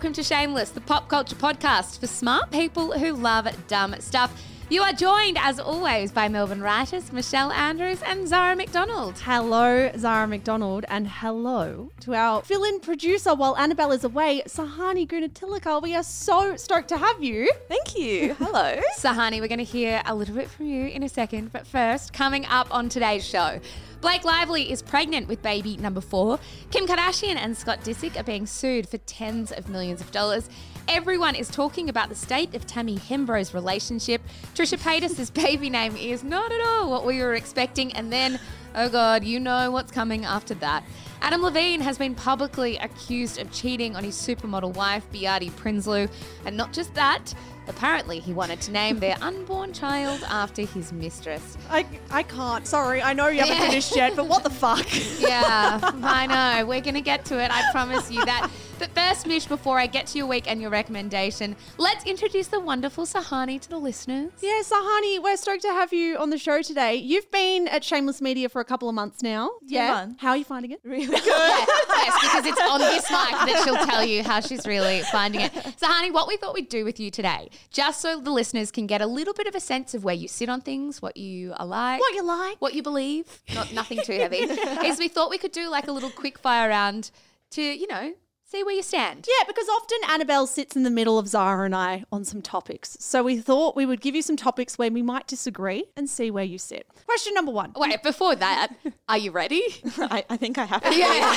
welcome to Shameless, the pop culture podcast for smart people who love dumb stuff. You are joined, as always, by Melbourne writers Michelle Andrews and Zara McDonald. Hello, Zara McDonald, and hello to our fill in producer while Annabelle is away, Sahani Gunatilaka. We are so stoked to have you. Thank you. Hello. Sahani, we're going to hear a little bit from you in a second, but first, coming up on today's show. Blake Lively is pregnant with baby number four. Kim Kardashian and Scott Disick are being sued for tens of millions of dollars. Everyone is talking about the state of Tammy Hembrow's relationship. Trisha Paytas' baby name is not at all what we were expecting. And then, oh God, you know what's coming after that. Adam Levine has been publicly accused of cheating on his supermodel wife, Behati Prinsloo. And not just that, apparently he wanted to name their unborn child after his mistress. I, I can't. Sorry, I know you haven't Yeah. finished yet, but what the fuck? Yeah, I know. We're going to get to it. I promise you that. But first, Mish, before I get to your week and your recommendation, let's introduce the wonderful Sahani to the listeners. Yeah, Sahani, we're stoked to have you on the show today. You've been at Shameless Media for a couple of months now. yeah. months. How are you finding it? Really good. Yeah, yes, because it's on this mic that she'll tell you how she's really finding it. Sahani, what we thought we'd do with you today, just so the listeners can get a little bit of a sense of where you sit on things, what you are like, What you like? what you believe, not nothing too heavy, is we thought we could do like a little quick fire round to, you know, see where you stand. Yeah, because often Annabelle sits in the middle of Zara and I on some topics. So we thought we would give you some topics where we might disagree and see where you sit. Question number one. Wait, before that, are you ready? I, I think I have to. Yeah.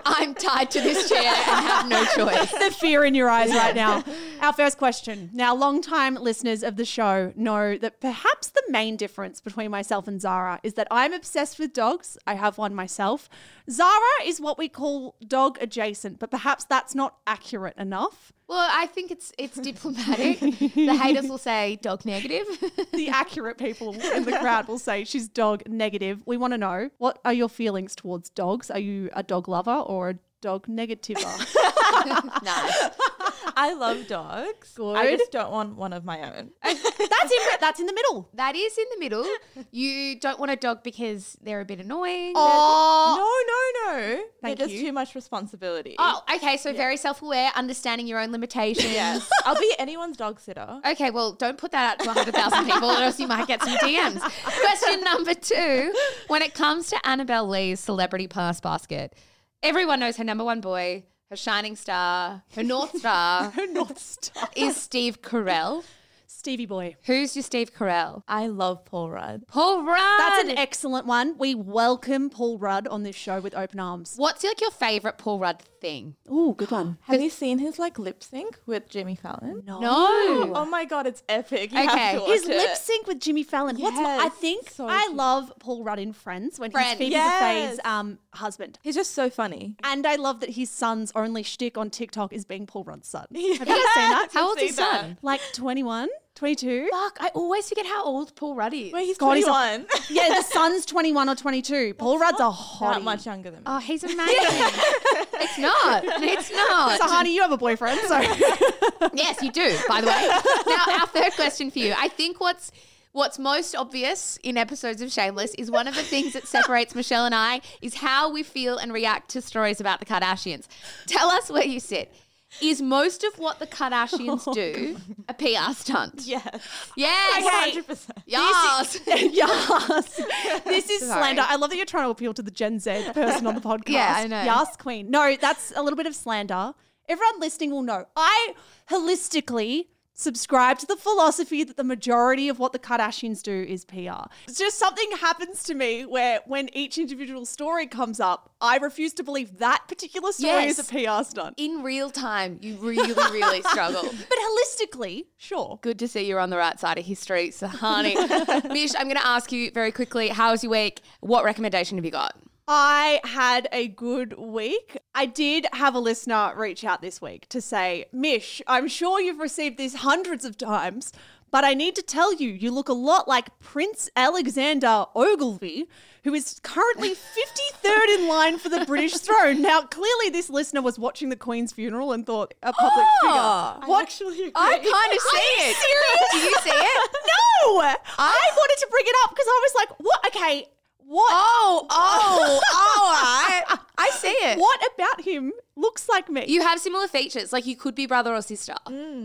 I'm tied to this chair and have no choice. the fear in your eyes right now. Our first question. Now, long-time listeners of the show know that perhaps the main difference between myself and Zara is that I'm obsessed with dogs. I have one myself. Zara is what we call dog adjacent, but perhaps that's not accurate enough. Well, I think it's it's diplomatic. The haters will say dog negative. The accurate people in the crowd will say she's dog negative. We want to know what are your feelings towards dogs? Are you a dog lover or a dog negativer? nice. I love dogs. Good. I just don't want one of my own. that's in that's in the middle. That is in the middle. You don't want a dog because they're a bit annoying. Oh, no, no, no. Thank They're just too much responsibility. Oh, okay. So very self-aware, understanding your own limitations. Yes. I'll be anyone's dog sitter. Okay, well, don't put that out to 100,000 people or else you might get some DMs. Question number two When it comes to Annabelle Lee's celebrity pass basket, everyone knows her number one boy, her shining star, her North Star her North Star. is Steve Carell. Stevie boy. Who's your Steve Carell? I love Paul Rudd. Paul Rudd. That's an excellent one. We welcome Paul Rudd on this show with open arms. What's like your favorite Paul Rudd thing? Oh, good one. Have you seen his like lip sync with Jimmy Fallon? No. No. Oh my god, it's epic. You Okay. have to watch His it. lip sync with Jimmy Fallon. What's my, I think so I cute. love Paul Rudd in Friends when Friends. he's Phoebe Yes. Buffay's um, husband. He's just so funny. And I love that his son's only shtick on TikTok is being Paul Rudd's son. Have you guys seen that? How old's seen his that. son? Like 21, 22? Fuck, I always forget how old Paul Rudd is. Wait, he's God, he's a- 21. Yeah, the son's 21 or 22. Paul Rudd's a hottie. That much younger than me. Oh, he's amazing. it's not. It's not. So, honey, you have a boyfriend, so Yes, you do, by the way. Now, our third question for you. I think what's what's most obvious in episodes of Shameless is one of the things that separates Michelle and I is how we feel and react to stories about the Kardashians. Tell us where you sit. Is most of what the Kardashians do oh, a PR stunt? Yes. Yes. 100%. Yes. yes. This is Sorry. slander. I love that you're trying to appeal to the Gen Z person on the podcast. Yeah, I know. Yes, queen. No, that's a little bit of slander. Everyone listening will know. I holistically subscribe to the philosophy that the majority of what the Kardashians do is PR. It's just something happens to me where when each individual story comes up, I refuse to believe that particular story Yes. is a PR stunt. In real time, you really, really struggle. But holistically, sure. Good to see you're on the right side of history, Sahani. Mish, I'm going to ask you very quickly how was your week? What recommendation have you got? I had a good week. I did have a listener reach out this week to say, Mish, I'm sure you've received this hundreds of times, but I need to tell you, you look a lot like Prince Alexander Ogilvy, who is currently 53rd in line for the British throne. Now, clearly, this listener was watching the Queen's funeral and thought a public Oh, figure. What? agree. I kind of see it. serious? Do you see it? No! I wanted to bring it up because I was like, what? Okay, what? Oh, oh, all right. I see it. What about him looks like me. You have similar features. Like you could be brother or sister.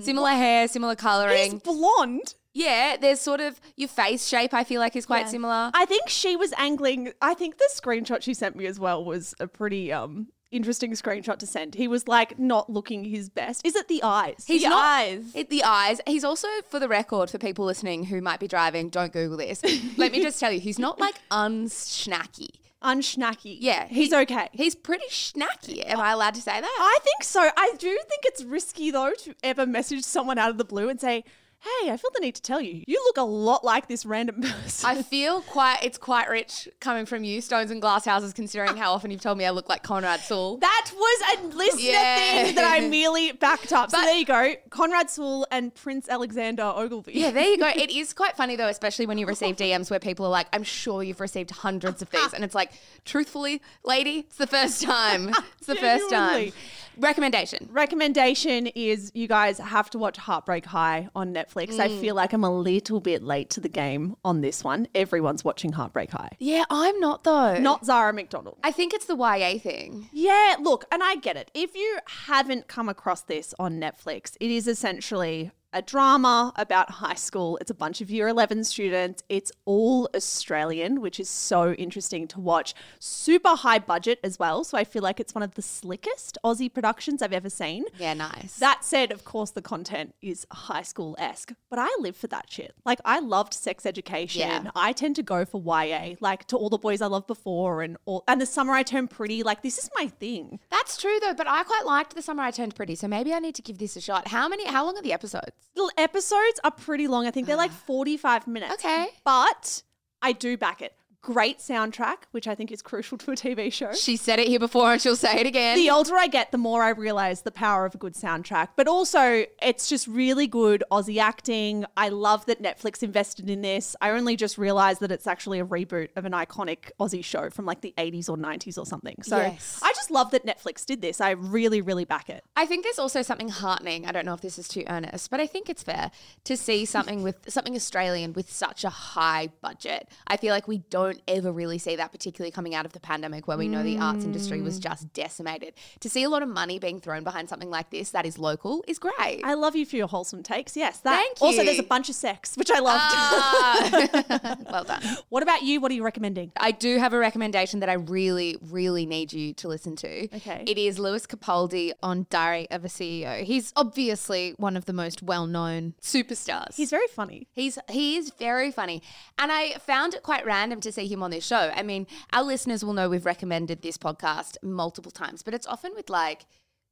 Similar hair, similar colouring. He's blonde. Yeah, there's sort of your face shape. I feel like is quite Yeah. similar. I think she was angling. I think the screenshot she sent me as well was a pretty um interesting screenshot to send. He was like not looking his best. Is it the eyes? He's The not eyes. It, the eyes. He's also, for the record, for people listening who might be driving, don't Google this. Let me just tell you, he's not like unsnacky. unschnacky. Yeah, he's he- okay. He's pretty snacky. Am I allowed to say that? I think so. I do think it's risky though to ever message someone out of the blue and say, "Hey, I feel the need to tell you, you look a lot like this random person." I feel quite. It's quite rich coming from you, Stones and Glass Houses, considering how often you've told me I look like Conrad Sewell. that was a listener Yeah. thing that I merely backed up. so there you go, Conrad Sewell and Prince Alexander Ogilvy. Yeah, there you go. It is quite funny though, especially when you receive DMs where people are like, "I'm sure you've received hundreds of these," and it's like, truthfully, lady, it's the first time. It's the first time. Recommendation. Recommendation is you guys have to watch Heartbreak High on Netflix. I mm. feel like I'm a little bit late to the game on this one. Everyone's watching Heartbreak High. Yeah, I'm not though. Not Zara McDonald. I think it's the YA thing. Yeah, look, and I get it. If you haven't come across this on Netflix, it is essentially a drama about high school. It's a bunch of year 11 students. It's all Australian, which is so interesting to watch. Super high budget as well. So I feel like it's one of the slickest Aussie productions I've ever seen. Yeah, nice. That said, of course, the content is high school esque, but I live for that shit. Like, I loved sex education. Yeah. I tend to go for YA, like to all the boys I loved before, and all, and the summer I turned pretty. Like, this is my thing. That's true though, but I quite liked the summer I turned pretty, so maybe I need to give this a shot. How many? How long are the episodes? The episodes are pretty long. I think they're like 45 minutes. Okay. But I do back it. Great soundtrack, which I think is crucial to a TV show. She said it here before, and she'll say it again. The older I get, the more I realize the power of a good soundtrack. But also, it's just really good Aussie acting. I love that Netflix invested in this. I only just realized that it's actually a reboot of an iconic Aussie show from like the 80s or 90s or something. So Yes. I just love that Netflix did this. I really, really back it. I think there's also something heartening. I don't know if this is too earnest, but I think it's fair to see something with something Australian with such a high budget. I feel like we don't ever really see that, particularly coming out of the pandemic where we know the arts industry was just decimated. To see a lot of money being thrown behind something like this that is local is great. I love you for your wholesome takes. Yes, that. Thank you. Also, there's a bunch of sex, which I loved. Ah. well done. what about you? What are you recommending? I do have a recommendation that I really, really need you to listen to. Okay. It is Lewis Capaldi on Diary of a CEO. He's obviously one of the most well-known superstars. He's very funny. He's he is very funny, and I found it quite random to see him on this show. I mean, our listeners will know we've recommended this podcast multiple times, but it's often with like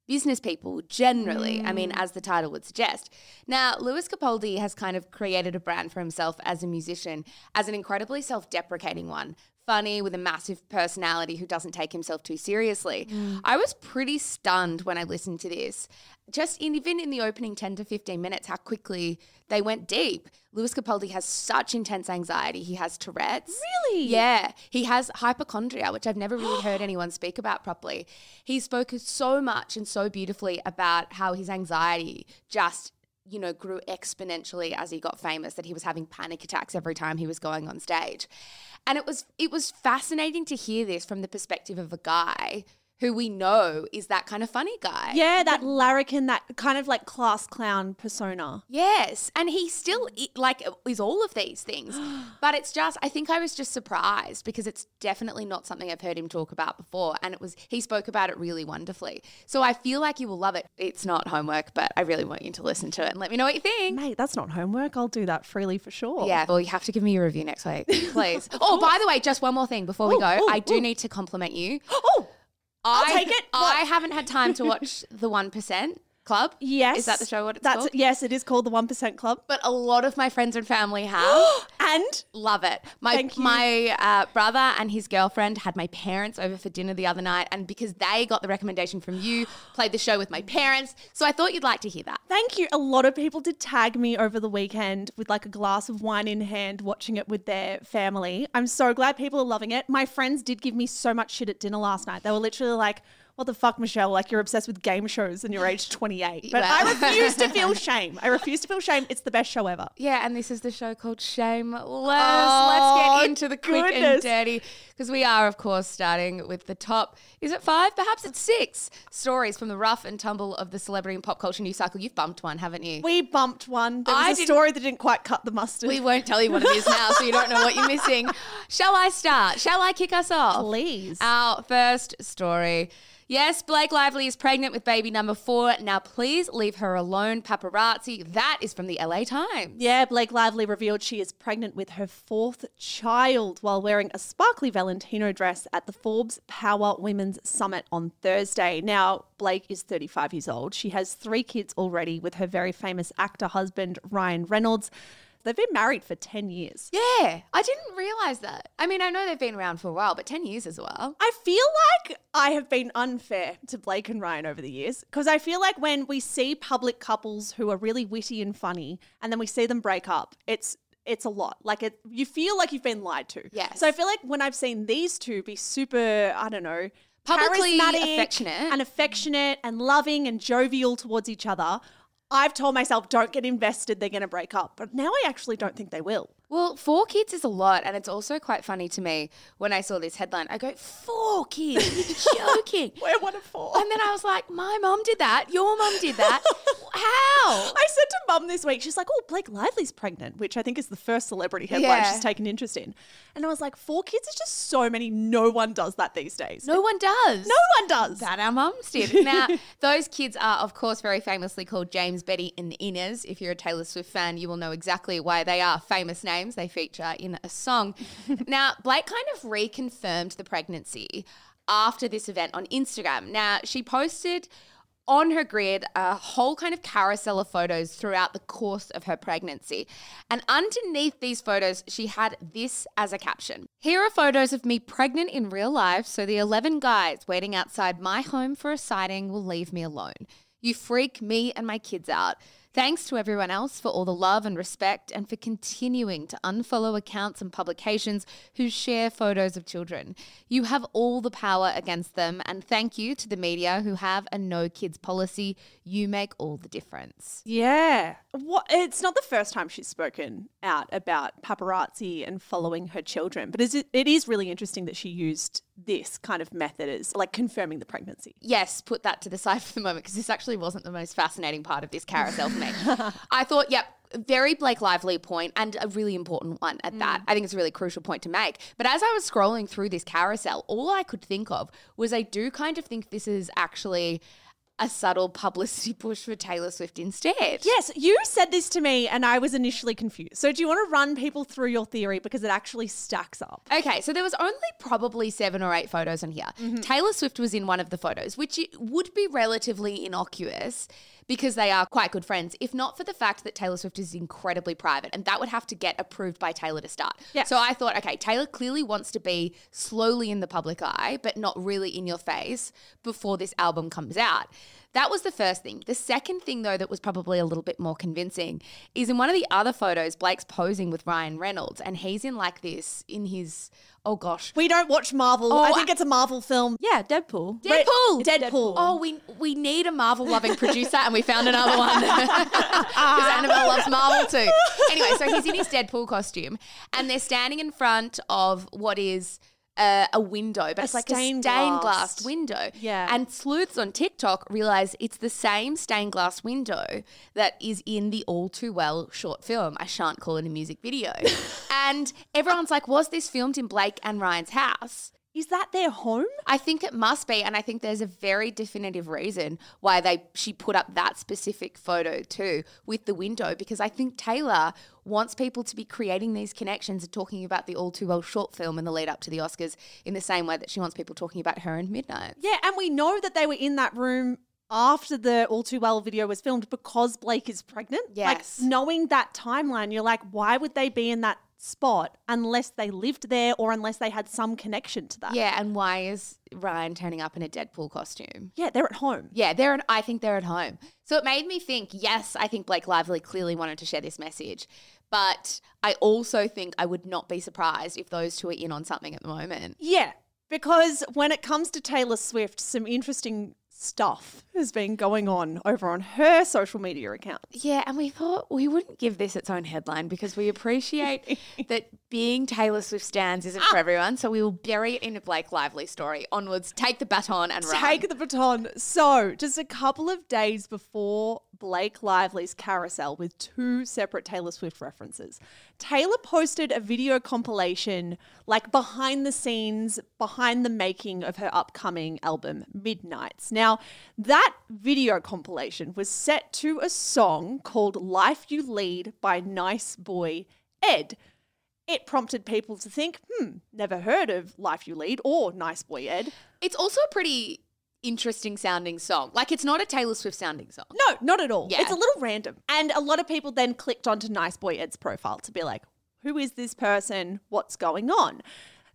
business people generally. I mean, mm. as the title would suggest. Now, Lewis Capaldi has kind of created a brand for himself as a musician, as an incredibly self-deprecating one. Funny with a massive personality who doesn't take himself too seriously. Mm. I was pretty stunned when I listened to this. Just in, even in the opening 10 to 15 minutes, how quickly they went deep. Lewis Capaldi has such intense anxiety. He has Tourette's. Really? Yeah. He has hypochondria, which I've never really heard anyone speak about properly. He spoke so much and so beautifully about how his anxiety just you know grew exponentially as he got famous that he was having panic attacks every time he was going on stage. And it was it was fascinating to hear this from the perspective of a guy who we know is that kind of funny guy Yeah, that larrikin, that kind of like class clown persona. Yes, and he still like is all of these things, but it's just I think I was just surprised because it's definitely not something I've heard him talk about before, and it was he spoke about it really wonderfully. So I feel like you will love it. It's not homework, but I really want you to listen to it and let me know what you think. Mate, that's not homework. I'll do that freely for sure. Yeah, well, you have to give me your review next week, please. oh, by the way, just one more thing before we Oh, go. oh, I do oh. need to compliment you. Oh, I, take it. I haven't had time to watch the One Percent Club. yes. is that the show? What it's that's, called? Yes, it is called the One Percent Club. But a lot of my friends and family have. and Love it. My Thank you. my uh, brother and his girlfriend had my parents over for dinner the other night, and because they got the recommendation from you, played the show with my parents. So I thought you'd like to hear that. thank you. A lot of people did tag me over the weekend with like a glass of wine in hand, watching it with their family. I'm so glad people are loving it. My friends did give me so much shit at dinner last night. They were literally like, what the fuck, Michelle? Like you're obsessed with game shows and you're age 28. But Well- I refuse to feel shame. I refuse to feel shame. It's the best show ever. Yeah, and this is the show called Shameless. Oh, Let's get into the quick and dirty because we are, of course, starting with the top. Is it five? Perhaps it's six stories from the rough and tumble of the celebrity and pop culture news cycle. You've bumped one, haven't you? We bumped one. There was a story that didn't quite cut the mustard. We won't tell you what it is now, so you don't know what you're missing. Shall I start? Shall I kick us off? Please. Our first story. Yes, Blake Lively is pregnant with baby number four. Now, please leave her alone, paparazzi. That is from the LA Times. Yeah, Blake Lively revealed she is pregnant with her fourth child while wearing a sparkly Valentino dress at the Forbes Power Women's Summit on Thursday. Now, Blake is 35 years old. She has three kids already with her very famous actor husband, Ryan Reynolds. They've been married for 10 years. Yeah, I didn't realize that. I mean, I know they've been around for a while, but 10 years as well. I feel like I have been unfair to Blake and Ryan over the years because I feel like when we see public couples who are really witty and funny and then we see them break up, it's it's a lot. Like it you feel like you've been lied to. Yes. So I feel like when I've seen these two be super, I don't know, Publicly affectionate. and affectionate and loving and jovial towards each other, I've told myself don't get invested, they're going to break up. But now I actually don't think they will. Well, four kids is a lot, and it's also quite funny to me when I saw this headline. I go, four kids? You're joking. We're one of four. And then I was like, my mom did that. Your mom did that. How? I said to mum this week, she's like, oh, Blake Lively's pregnant, which I think is the first celebrity headline Yeah. she's taken interest in. And I was like, four kids is just so many. No one does that these days. No one does. No one does. That our mums did. Now, those kids are, of course, very famously called James, Betty, and Inez. If you're a Taylor Swift fan, you will know exactly why they are famous names. They feature in a song. now, Blake kind of reconfirmed the pregnancy after this event on Instagram. Now, she posted on her grid a whole kind of carousel of photos throughout the course of her pregnancy. And underneath these photos, she had this as a caption Here are photos of me pregnant in real life, so the 11 guys waiting outside my home for a sighting will leave me alone. You freak me and my kids out. Thanks to everyone else for all the love and respect and for continuing to unfollow accounts and publications who share photos of children. You have all the power against them, and thank you to the media who have a no kids policy. You make all the difference. Yeah. What, it's not the first time she's spoken out about paparazzi and following her children, but it is really interesting that she used this kind of method as like confirming the pregnancy. yes, put that to the side for the moment because this actually wasn't the most fascinating part of this carousel for me. I thought, yep, very Blake Lively point and a really important one at that. Mm. I think it's a really crucial point to make. But as I was scrolling through this carousel, all I could think of was I do kind of think this is actually a subtle publicity push for Taylor Swift instead. Yes, you said this to me and I was initially confused. So do you want to run people through your theory because it actually stacks up? Okay, so there was only probably seven or eight photos on here. Mm-hmm. Taylor Swift was in one of the photos, which would be relatively innocuous because they are quite good friends, if not for the fact that Taylor Swift is incredibly private and that would have to get approved by Taylor to start. Yeah. So I thought, okay, Taylor clearly wants to be slowly in the public eye, but not really in your face before this album comes out. That was the first thing. The second thing, though, that was probably a little bit more convincing is in one of the other photos, Blake's posing with Ryan Reynolds, and he's in like this in his, oh gosh, We don't watch Marvel. Oh, I think it's a Marvel film. Yeah, Deadpool. Deadpool. Deadpool. Oh, we we need a Marvel loving producer, and we found another one because Annabelle loves Marvel too. Anyway, so he's in his Deadpool costume, and they're standing in front of what is. Uh, a window, but it's like stained a stained glass. glass window. Yeah. And sleuths on TikTok realize it's the same stained glass window that is in the All Too Well short film. I shan't call it a music video. and everyone's like, was this filmed in Blake and Ryan's house? Is that their home? I think it must be, and I think there's a very definitive reason why they she put up that specific photo too with the window because I think Taylor wants people to be creating these connections and talking about the All Too Well short film in the lead up to the Oscars in the same way that she wants people talking about her and Midnight. Yeah, and we know that they were in that room after the All Too Well video was filmed because Blake is pregnant. Yes. Like knowing that timeline, you're like, why would they be in that spot unless they lived there or unless they had some connection to that? Yeah, and why is Ryan turning up in a Deadpool costume? Yeah, they're at home. Yeah, they're. At, I think they're at home. So it made me think. Yes, I think Blake Lively clearly wanted to share this message, but I also think I would not be surprised if those two are in on something at the moment. Yeah. Because when it comes to Taylor Swift, some interesting stuff has been going on over on her social media account. Yeah, and we thought we wouldn't give this its own headline because we appreciate that being Taylor Swift stands isn't for ah! everyone. So we will bury it in a Blake Lively story. Onwards, take the baton and run. Take the baton. So, just a couple of days before Blake Lively's carousel with two separate Taylor Swift references, Taylor posted a video compilation, like behind the scenes, behind the making of her upcoming album, Midnights. Now, that video compilation was set to a song called Life You Lead by Nice Boy Ed. It prompted people to think, hmm, never heard of Life You Lead or Nice Boy Ed. It's also pretty interesting sounding song. Like it's not a Taylor Swift sounding song. No, not at all. Yeah. It's a little random. And a lot of people then clicked onto Nice Boy Ed's profile to be like, who is this person? What's going on?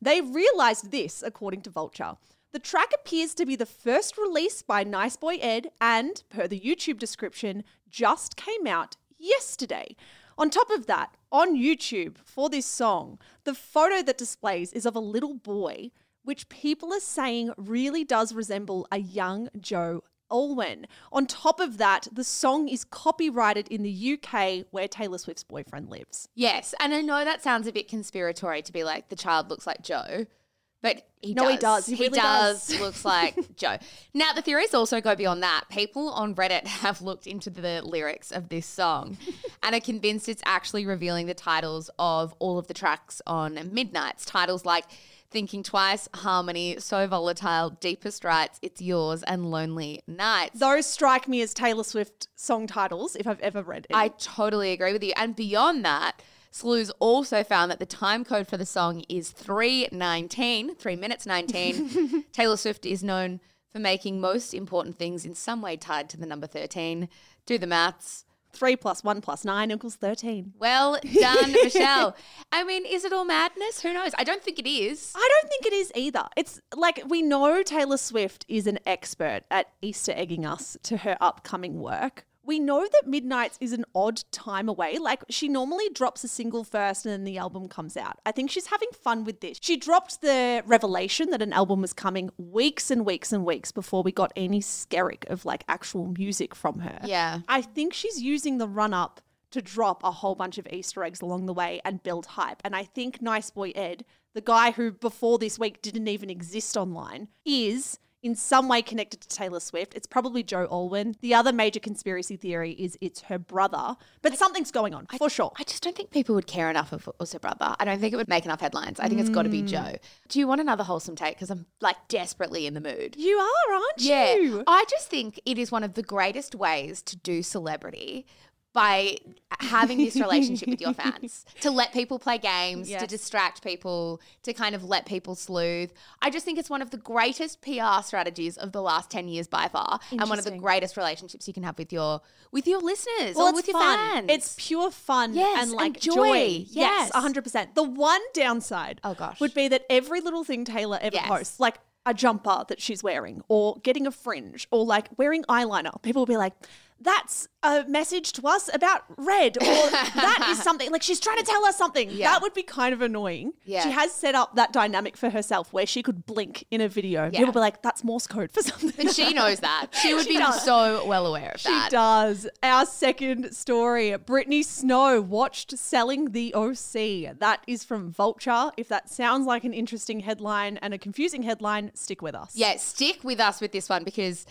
They realized this, according to Vulture. The track appears to be the first release by Nice Boy Ed and, per the YouTube description, just came out yesterday. On top of that, on YouTube for this song, the photo that displays is of a little boy, which people are saying really does resemble a young Joe Alwyn. On top of that, the song is copyrighted in the UK where Taylor Swift's boyfriend lives. Yes, and I know that sounds a bit conspiratory to be like the child looks like Joe, but he No, does. he does. He really does. does. looks like Joe. Now the theories also go beyond that. People on Reddit have looked into the lyrics of this song and are convinced it's actually revealing the titles of all of the tracks on Midnights. Titles like Thinking Twice, Harmony, So Volatile, Deepest Rights, It's Yours, and Lonely Nights. Those strike me as Taylor Swift song titles if I've ever read it. I totally agree with you. And beyond that, Slews also found that the time code for the song is 319, 3 minutes 19. Taylor Swift is known for making most important things in some way tied to the number 13. Do the maths. Three plus one plus nine equals 13. Well done, Michelle. I mean, is it all madness? Who knows? I don't think it is. I don't think it is either. It's like we know Taylor Swift is an expert at Easter egging us to her upcoming work. We know that Midnights is an odd time away. Like she normally drops a single first and then the album comes out. I think she's having fun with this. She dropped the revelation that an album was coming weeks and weeks and weeks before we got any skerrick of like actual music from her. Yeah. I think she's using the run up to drop a whole bunch of Easter eggs along the way and build hype. And I think Nice Boy Ed, the guy who before this week didn't even exist online, is in some way connected to Taylor Swift. It's probably Joe Alwyn. The other major conspiracy theory is it's her brother, but something's going on for sure. I just don't think people would care enough if it was her brother. I don't think it would make enough headlines. I think it's got to be mm. Joe. Do you want another wholesome take? Because I'm like desperately in the mood. you are, aren't you? Yeah. you? I just think it is one of the greatest ways to do celebrity by having this relationship with your fans to let people play games to distract people to kind of let people sleuth i just think it's one of the greatest pr strategies of the last 10 years by far and one of the greatest relationships you can have with your with your listeners Well, or with your fun. fans It's pure fun Yes, and and like joy. joy. Yes. Yes, 100%. The one downside Oh, gosh. would be that every little thing Taylor ever Yes. posts, like a jumper that she's wearing or getting a fringe or like wearing eyeliner, people will be like, that's a message to us about red or that is something like she's trying to tell us something. Yeah. That would be kind of annoying. Yeah. She has set up that dynamic for herself where she could blink in a video. Yeah. People be like, that's Morse code for something. but she knows that she would She be does. so well aware of that. She does. Our second story Brittany Snow watched Selling the OC. That is from Vulture. If that sounds like an interesting headline and a confusing headline, stick with us. Yeah, stick with us with this one because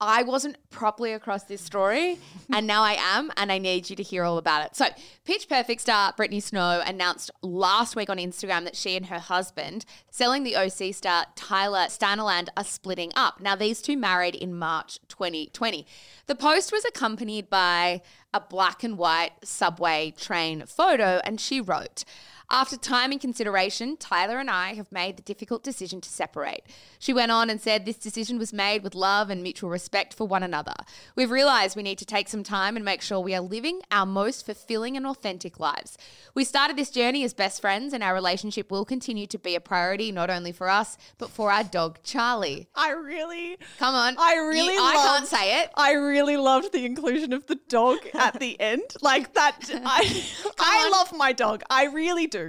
I wasn't properly across this story and now I am, and I need you to hear all about it. So, Pitch Perfect star Brittany Snow announced last week on Instagram that she and her husband, selling the OC star Tyler Stanaland, are splitting up. Now, these two married in March 2020. The post was accompanied by a black and white subway train photo, and she wrote, after time and consideration, Tyler and I have made the difficult decision to separate. She went on and said, This decision was made with love and mutual respect for one another. We've realized we need to take some time and make sure we are living our most fulfilling and authentic lives. We started this journey as best friends, and our relationship will continue to be a priority not only for us, but for our dog, Charlie. I really. Come on. I really You- I can't say it. I really loved the inclusion of the dog at the end. Like that I I on. love my dog. I really do.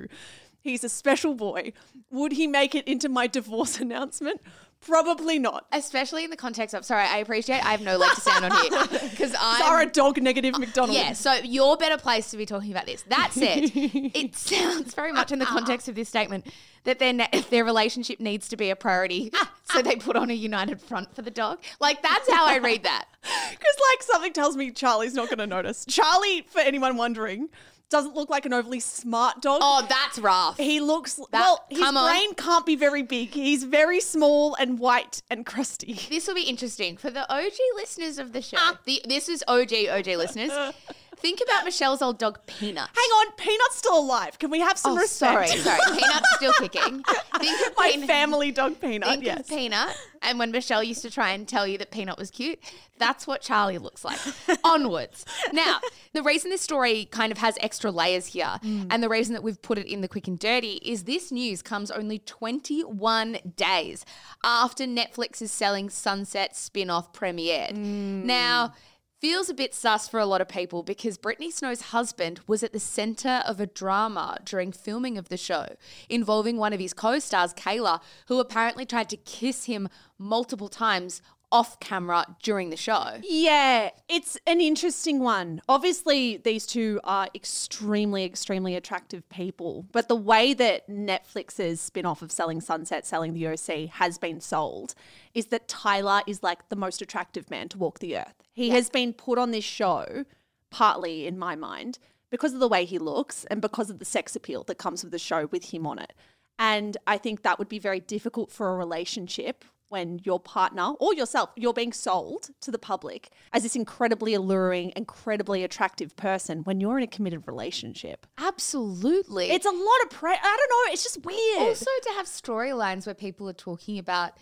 He's a special boy. Would he make it into my divorce announcement? Probably not. Especially in the context of, sorry, I appreciate I have no leg to stand on here because I'm. Zara dog negative McDonald. Yeah, so you're better placed to be talking about this. That said, it sounds very much in the context of this statement that their ne- their relationship needs to be a priority, so they put on a united front for the dog. Like that's how I read that. Because, like, something tells me Charlie's not going to notice. Charlie, for anyone wondering, doesn't look like an overly smart dog. Oh, that's rough. He looks well. His come on. brain can't be very big. He's very small and white and crusty. This will be interesting for the OG listeners of the show. Ah. The, this is OG OG listeners. Think about Michelle's old dog Peanut. Hang on, Peanut's still alive. Can we have some Oh, sorry, respect? sorry. Peanut's still kicking. Think of My Peanut. family dog Peanut. Think yes. of Peanut, and when Michelle used to try and tell you that Peanut was cute, that's what Charlie looks like. Onwards. Now, the reason this story kind of has extra layers here, mm. and the reason that we've put it in the quick and dirty, is this news comes only 21 days after Netflix is Selling Sunset spin off premiered. Mm. Now, feels a bit sus for a lot of people because Brittany Snow's husband was at the center of a drama during filming of the show involving one of his co stars, Kayla, who apparently tried to kiss him multiple times off camera during the show. Yeah, it's an interesting one. Obviously, these two are extremely, extremely attractive people, but the way that Netflix's spin off of Selling Sunset, Selling the OC has been sold is that Tyler is like the most attractive man to walk the earth. He has been put on this show, partly in my mind, because of the way he looks and because of the sex appeal that comes with the show with him on it. And I think that would be very difficult for a relationship when your partner or yourself, you're being sold to the public as this incredibly alluring, incredibly attractive person when you're in a committed relationship. Absolutely. It's a lot of pressure. I don't know. It's just weird. also to have storylines where people are talking about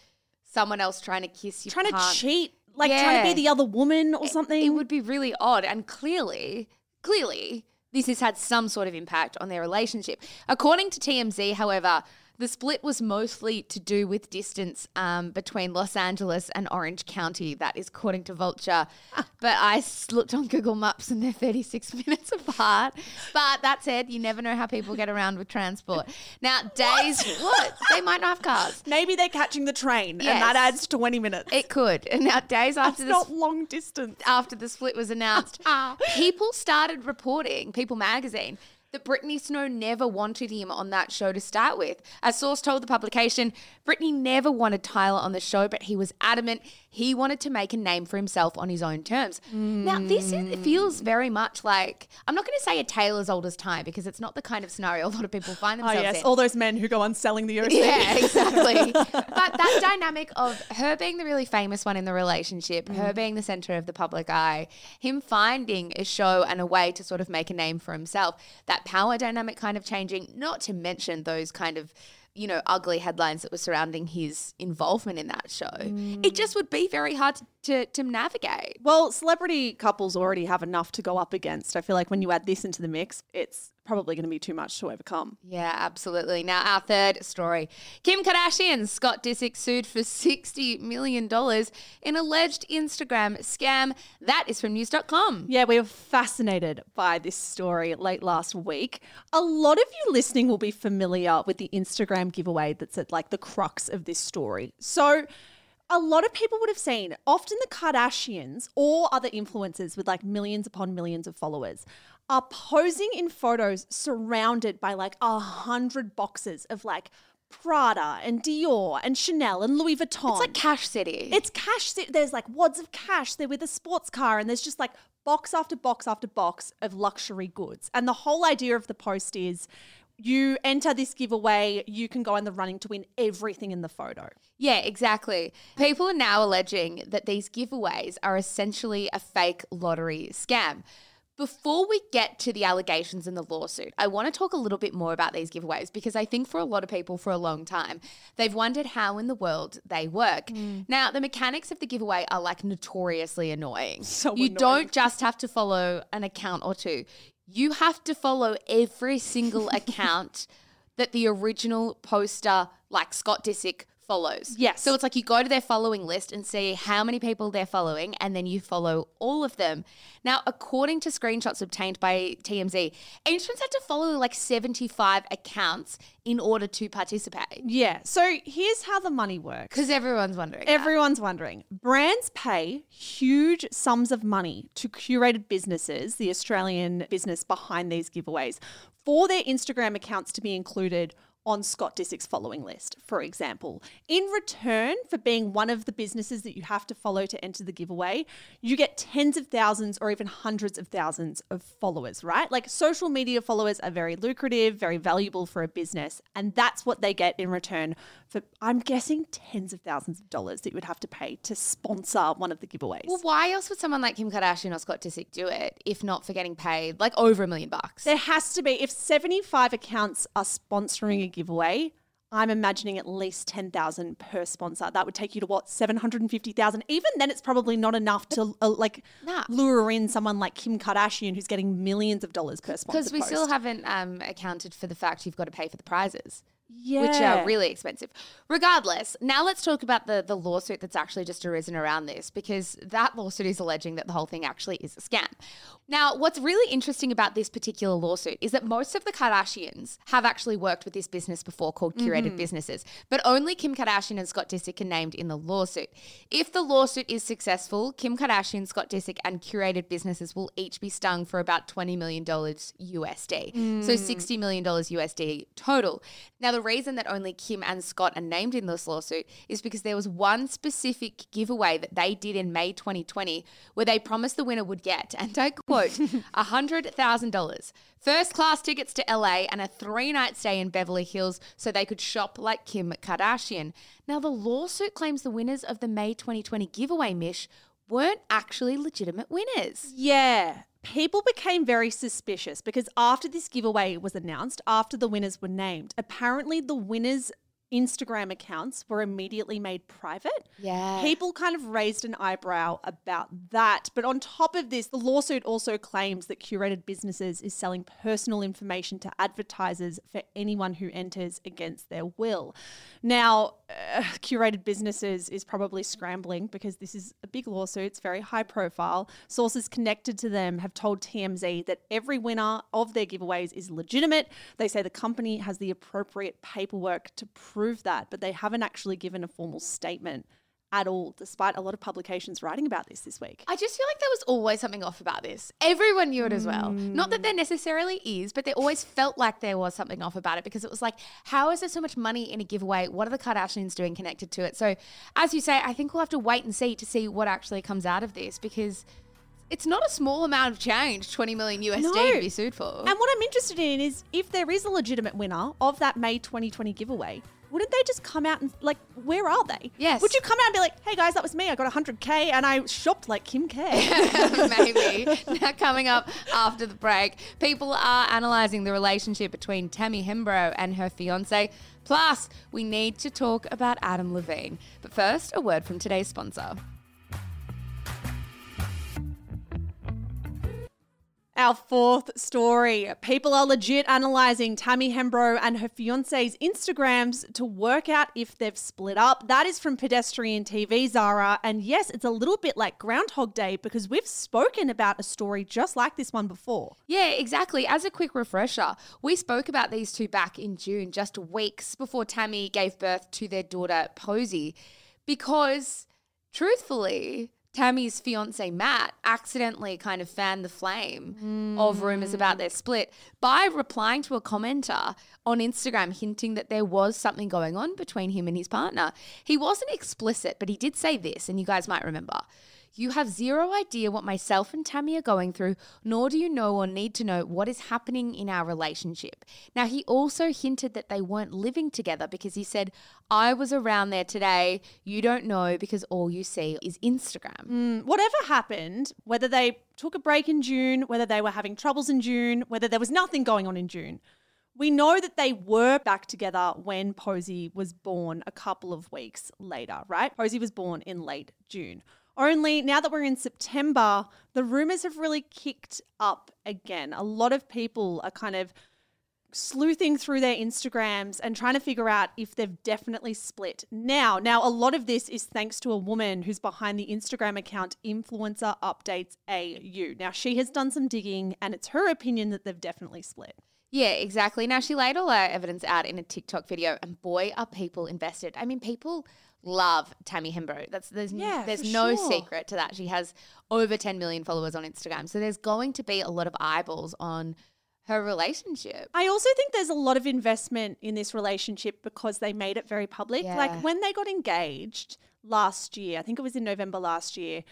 someone else trying to kiss you. trying to cheat, like trying to be the other woman or something. It would be really odd. And clearly, clearly, this has had some sort of impact on their relationship. According to TMZ, however, the split was mostly to do with distance um, between Los Angeles and Orange County. That is according to Vulture. but I looked on Google Maps and they're 36 minutes apart. But that said, you never know how people get around with transport. Now, days, what? They might not have cars. Maybe they're catching the train and that adds 20 minutes. It could. And now, days after It's this not long distance. after the split was announced, people started reporting, People magazine, that Brittany Snow never wanted him on that show to start with. A source told the publication, Brittany never wanted Tyler on the show, but he was adamant he wanted to make a name for himself on his own terms. Now, hmm. this is, it feels very much like, I'm not going to say a tale as old as time because it's not the kind of scenario a lot of people find themselves. Oh, themselves yes. in. All those men who go on selling the OC. Yeah, exactly. but that dynamic of her being the really famous one in the relationship, her mm. being the center of the public eye, him finding a show and a way to sort of make a name for himself, that power dynamic kind of changing, not to mention those kind of you know, ugly headlines that were surrounding his involvement in that show. Mm. It just would be very hard to, to, to navigate. Well, celebrity couples already have enough to go up against. I feel like when you add this into the mix, it's probably going to be too much to overcome. Yeah, absolutely. Now, our third story Kim Kardashian, Scott Disick sued for $60 million in alleged Instagram scam. That is from news.com. Yeah, we were fascinated by this story late last week. A lot of you listening will be familiar with the Instagram giveaway that's at like the crux of this story. So, a lot of people would have seen often the Kardashians or other influencers with like millions upon millions of followers are posing in photos surrounded by like a hundred boxes of like Prada and Dior and Chanel and Louis Vuitton. It's like Cash City. It's cash. City. There's like wads of cash. They're with a sports car, and there's just like box after box after box of luxury goods. And the whole idea of the post is you enter this giveaway, you can go in the running to win everything in the photo. Yeah, exactly. People are now alleging that these giveaways are essentially a fake lottery scam. Before we get to the allegations in the lawsuit, I want to talk a little bit more about these giveaways because I think for a lot of people for a long time, they've wondered how in the world they work. Hmm. Now, the mechanics of the giveaway are like notoriously annoying. So you annoying. don't just have to follow an account or two, you have to follow every single account that the original poster, like Scott Disick, follows. Yes. So it's like you go to their following list and see how many people they're following, and then you follow all of them. Now, according to screenshots obtained by TMZ, entrants had to follow like 75 accounts in order to participate. Yeah. So here's how the money works. Because everyone's wondering. that. Everyone's wondering. Brands pay huge sums of money to curated businesses, the Australian business behind these giveaways, for their Instagram accounts to be included on Scott Disick's following list, for example. In return for being one of the businesses that you have to follow to enter the giveaway, you get tens of thousands or even hundreds of thousands of followers, right? Like social media followers are very lucrative, very valuable for a business, and that's what they get in return for, I'm guessing, tens of thousands of dollars that you would have to pay to sponsor one of the giveaways. Well, why else would someone like Kim Kardashian or Scott Disick do it if not for getting paid like over a million bucks? There has to be, if 75 accounts are sponsoring a giveaway, I'm imagining at least 10,000 per sponsor. That would take you to what, 750,000? Even then, it's probably not enough to uh, like Nah. lure in someone like Kim Kardashian who's getting millions of dollars per sponsor. Because we still haven't um, accounted for the fact you've got to pay for the prizes. Yeah. which are really expensive. Regardless, now let's talk about the the lawsuit that's actually just arisen around this because that lawsuit is alleging that the whole thing actually is a scam. Now, what's really interesting about this particular lawsuit is that most of the Kardashians have actually worked with this business before called mm-hmm. Curated Businesses, but only Kim Kardashian and Scott Disick are named in the lawsuit. If the lawsuit is successful, Kim Kardashian, Scott Disick, and Curated Businesses will each be stung for about $20 million USD. So mm. $60 million USD total. Now, the reason that only Kim and Scott are named in this lawsuit is because there was one specific giveaway that they did in May 2020 where they promised the winner would get, and I quote, $100,000, first class tickets to LA, and a three night stay in Beverly Hills so they could shop like Kim Kardashian. Now, the lawsuit claims the winners of the May 2020 giveaway, Mish, weren't actually legitimate winners. Yeah. People became very suspicious because after this giveaway was announced, after the winners were named, apparently the winners' Instagram accounts were immediately made private. Yeah. People kind of raised an eyebrow about that. But on top of this, the lawsuit also claims that curated businesses is selling personal information to advertisers for anyone who enters against their will. Now, uh, curated businesses is probably scrambling because this is a big lawsuit. It's very high profile. Sources connected to them have told TMZ that every winner of their giveaways is legitimate. They say the company has the appropriate paperwork to prove that, but they haven't actually given a formal statement at all, despite a lot of publications writing about this this week. I just feel like there was always something off about this. Everyone knew it as well. Not that there mm. necessarily is, but there always felt like there was something off about it because it was like, how is there so much money in a giveaway? What are the Kardashians doing connected to it? So, as you say, I think we'll have to wait and see to see what actually comes out of this because it's not a small amount of change, 20 million USD No. to be sued for. And what I'm interested in is if there is a legitimate winner of that May 2020 giveaway, wouldn't they just come out and like, where are they? Yes. Would you come out and be like, hey guys, that was me. I got 100K and I shopped like Kim K. Maybe. now, coming up after the break, people are analysing the relationship between Tammy Hembrow and her fiance. Plus, we need to talk about Adam Levine. But first, a word from today's sponsor. Our fourth story. People are legit analysing Tammy Hembrow and her fiance's Instagrams to work out if they've split up. That is from Pedestrian TV, Zara. And yes, it's a little bit like Groundhog Day because we've spoken about a story just like this one before. Yeah, exactly. As a quick refresher, we spoke about these two back in June, just weeks before Tammy gave birth to their daughter, Posey, because truthfully, Tammy's fiance Matt accidentally kind of fanned the flame of hmm. rumors about their split by replying to a commenter on Instagram hinting that there was something going on between him and his partner. He wasn't explicit, but he did say this, and you guys might remember. You have zero idea what myself and Tammy are going through, nor do you know or need to know what is happening in our relationship. Now, he also hinted that they weren't living together because he said, I was around there today. You don't know because all you see is Instagram. Mm, whatever happened, whether they took a break in June, whether they were having troubles in June, whether there was nothing going on in June, we know that they were back together when Posey was born a couple of weeks later, right? Posey was born in late June. Only now that we're in September, the rumors have really kicked up again. A lot of people are kind of sleuthing through their Instagrams and trying to figure out if they've definitely split. Now, now a lot of this is thanks to a woman who's behind the Instagram account Influencer Updates AU. Now, she has done some digging and it's her opinion that they've definitely split. Yeah, exactly. Now she laid all her evidence out in a TikTok video, and boy, are people invested. I mean, people love Tammy Hembrow. That's there's Yeah, there's no sure. secret to that. She has over 10 million followers on Instagram, so there's going to be a lot of eyeballs on her relationship. I also think there's a lot of investment in this relationship because they made it very public. Yeah. Like when they got engaged last year, I think it was in November last year,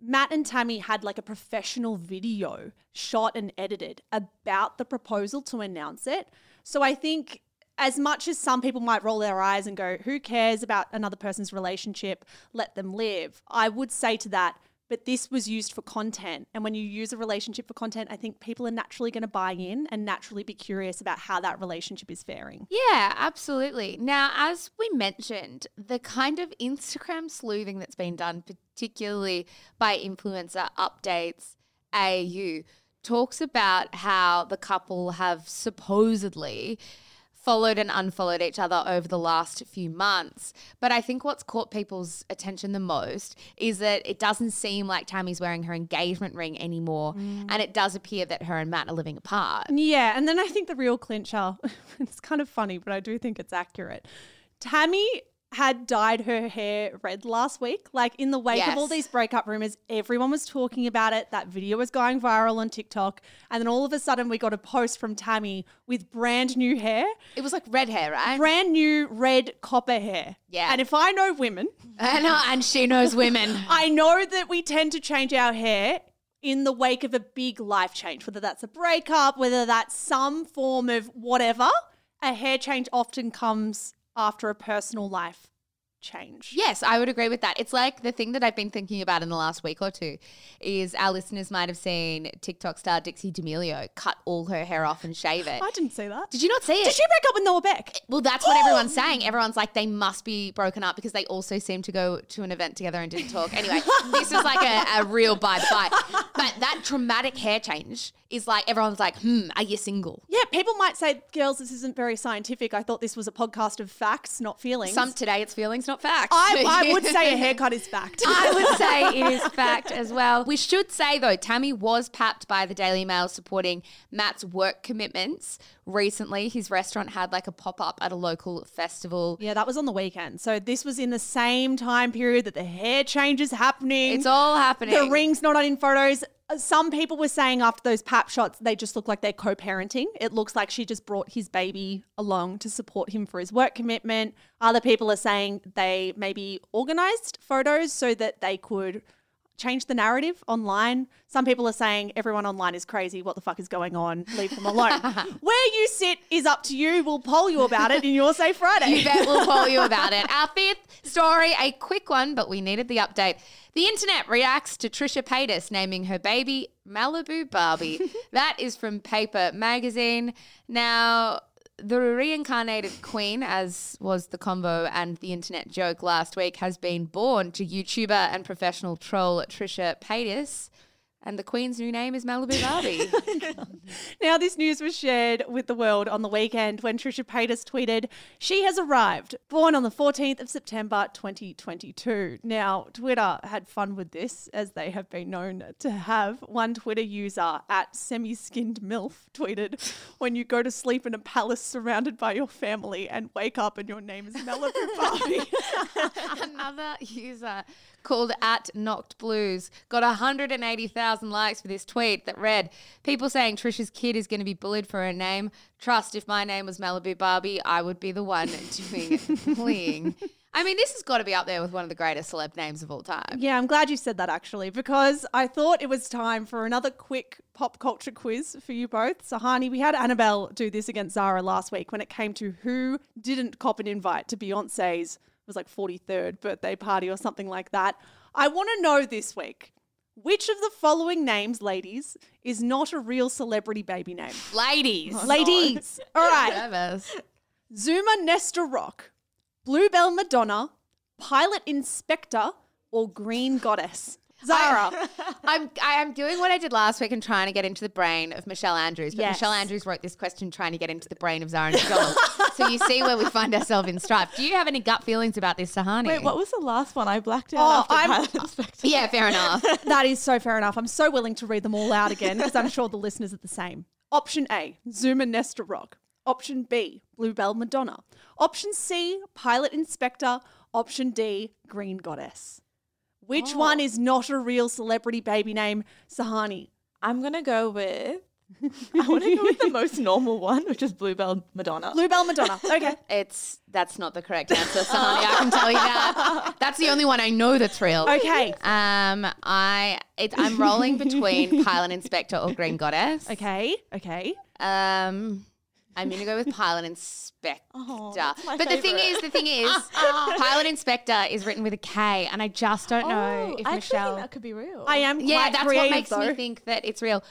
Matt and Tammy had like a professional video shot and edited about the proposal to announce it. So I think as much as some people might roll their eyes and go, who cares about another person's relationship? Let them live. I would say to that, but this was used for content. And when you use a relationship for content, I think people are naturally going to buy in and naturally be curious about how that relationship is faring. Yeah, absolutely. Now, as we mentioned, the kind of Instagram sleuthing that's been done, particularly by influencer updates AU, talks about how the couple have supposedly followed and unfollowed each other over the last few months. But I think what's caught people's attention the most is that it doesn't seem like Tammy's wearing her engagement ring anymore. Mm. And it does appear that her and Matt are living apart. Yeah, and then I think the real clincher, it's kind of funny, but I do think it's accurate. Tammy had dyed her hair red last week. Like in the wake of all these breakup rumors, everyone was talking about it. That video was going viral on TikTok. And then all of a sudden, we got a post from Tammy with brand new hair, It was like red hair, right? brand new red copper hair. Yeah. And if I know women, And, and she knows women. I know that we tend to change our hair in the wake of a big life change, whether that's a breakup, whether that's some form of whatever. A hair change often comes after a personal life change. Yes, I would agree with that. It's like the thing that I've been thinking about in the last week or two is our listeners might have seen TikTok star Dixie D'Amelio cut all her hair off and shave it. I didn't see that. Did you not see it? Did she break up with Noah Beck? well, that's what everyone's saying. Everyone's like, they must be broken up because they also seem to go to an event together and didn't talk. Anyway, this is like a, a real bye bye. But that dramatic hair change is like, everyone's like, hmm, are you single? Yeah, people might say, girls, this isn't very scientific. I thought this was a podcast of facts, not feelings. Some today it's feelings, not facts. I, I would say a haircut is fact. I would say it is fact as well. We should say though, Tammy was papped by the Daily Mail supporting Matt's work commitments. Recently, his restaurant had like a pop up at a local festival. Yeah, that was on the weekend. So this was in the same time period that the hair change is happening. It's all happening. the ring's not on in photos. Some people were saying after those pap shots, they just look like they're co-parenting. It looks like she just brought his baby along to support him for his work commitment. Other people are saying they maybe organized photos so that they could change the narrative online. Some people are saying everyone online is crazy. What the fuck is going on? Leave them alone. Where you sit is up to you. We'll poll you about it in Your Say Friday. You bet we'll poll you about it. Our fifth story, a quick one, but we needed the update. The internet reacts to Trisha Paytas naming her baby Malibu Barbie. that is from Paper Magazine. Now, the reincarnated queen, as was the combo and the internet joke last week, has been born to YouTuber and professional troll Trisha Paytas. And the queen's new name is Malibu Barbie. Now, this news was shared with the world on the weekend when Trisha Paytas tweeted, She has arrived, born on the 14th of September 2022. Now, Twitter had fun with this, as they have been known to have. One Twitter user at semi skinned MILF tweeted, When you go to sleep in a palace surrounded by your family and wake up and your name is Malibu Barbie. Another user called at Knocked Blues got 180,000 likes for this tweet that read, People saying Trisha's kid is going to be bullied for her name. Trust if my name was Malibu Barbie, I would be the one doing bullying. I mean, this has got to be up there with one of the greatest celeb names of all time. Yeah, I'm glad you said that actually, because I thought it was time for another quick pop culture quiz for you both. So, Hani, we had Annabelle do this against Zara last week when it came to who didn't cop an invite to Beyonce's, was like 43rd birthday party or something like that. I want to know this week which of the following names, ladies, is not a real celebrity baby name? Ladies. Oh, ladies. All right. Nervous. Zuma Nesta Rock, Bluebell Madonna, Pilot Inspector, or Green Goddess? Zara. I'm I am doing what I did last week and trying to get into the brain of Michelle Andrews. But Yes. Michelle Andrews wrote this question trying to get into the brain of Zara McDonald. so you see where we find ourselves in strife. Do you have any gut feelings about this, Sahani? Wait, what was the last one? I blacked out Oh, after I'm- Pilot Inspector. Yeah, fair enough. that is so fair enough. I'm so willing to read them all out again because I'm sure the listeners are the same. Option A, Zuma Nesta Rock. Option B, Bluebell Madonna. Option C, Pilot Inspector. Option D, Green Goddess. Which Oh. one is not a real celebrity baby name? Sahani. I'm gonna go with. I want to go with the most normal one, which is Bluebell Madonna. Bluebell Madonna. Okay. It's that's not the correct answer, Sahani. I can tell you that. That's the only one I know that's real. Okay. Um, I it, I'm rolling between Pilot Inspector or Green Goddess. Okay. Okay. Um, I'm gonna go with Pilot Inspector. Oh, that's my but the thing is, the thing is, ah. Pilot Inspector is written with a K, and I just don't know Oh, if I Michelle. think that could be real. I am quite yeah, that's creative what makes though. me think that it's real.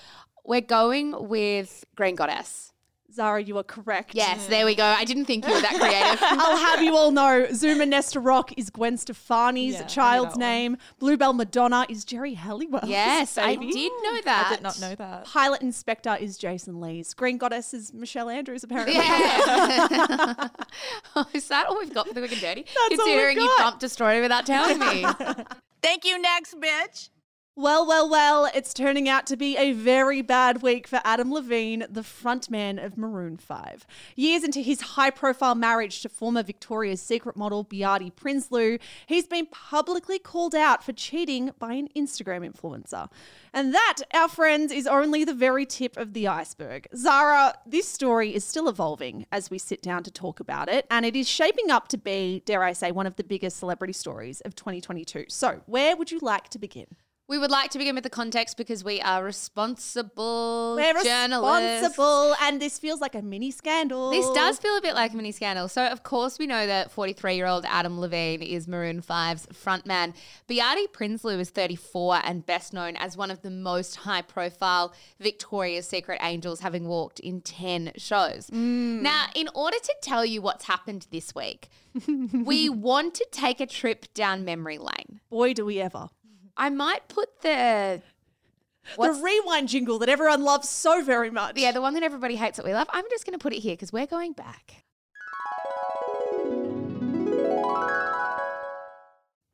We're going with Green Goddess. Zara, you are correct. Yes, there we go. I didn't think you were that creative. I'll have you all know Zuma Nesta Rock is Gwen Stefani's Yeah, child's that one. name. Bluebell Madonna is Geri Halliwell's yes, I did know that. I did not know that. Pilot Inspector is Jason Lee's. Green Goddess is Michelle Andrews, apparently. Yeah. oh, is that all we've got for the quick and dirty? all we've Considering you got. bumped a story without telling me. Thank you, next bitch. Well, well, well, it's turning out to be a very bad week for Adam Levine, the frontman of Maroon 5. Years into his high profile marriage to former Victoria's Secret model Behati Prinsloo, he's been publicly called out for cheating by an Instagram influencer. And that, our friends, is only the very tip of the iceberg. Zara, this story is still evolving as we sit down to talk about it, and it is shaping up to be, dare I say, one of the biggest celebrity stories of 2022. So, where would you like to begin? We would like to begin with the context because we are responsible We're journalists. responsible, and this feels like a mini scandal. This does feel a bit like a mini scandal. So, of course, we know that 43 year old Adam Levine is Maroon 5's frontman. Behati Prinsloo is 34 and best known as one of the most high profile Victoria's Secret angels, having walked in 10 shows. Mm. Now, in order to tell you what's happened this week, we want to take a trip down memory lane. Boy, do we ever. I might put the. What's the rewind jingle that everyone loves so very much. Yeah, the one that everybody hates that we love. I'm just going to put it here because we're going back.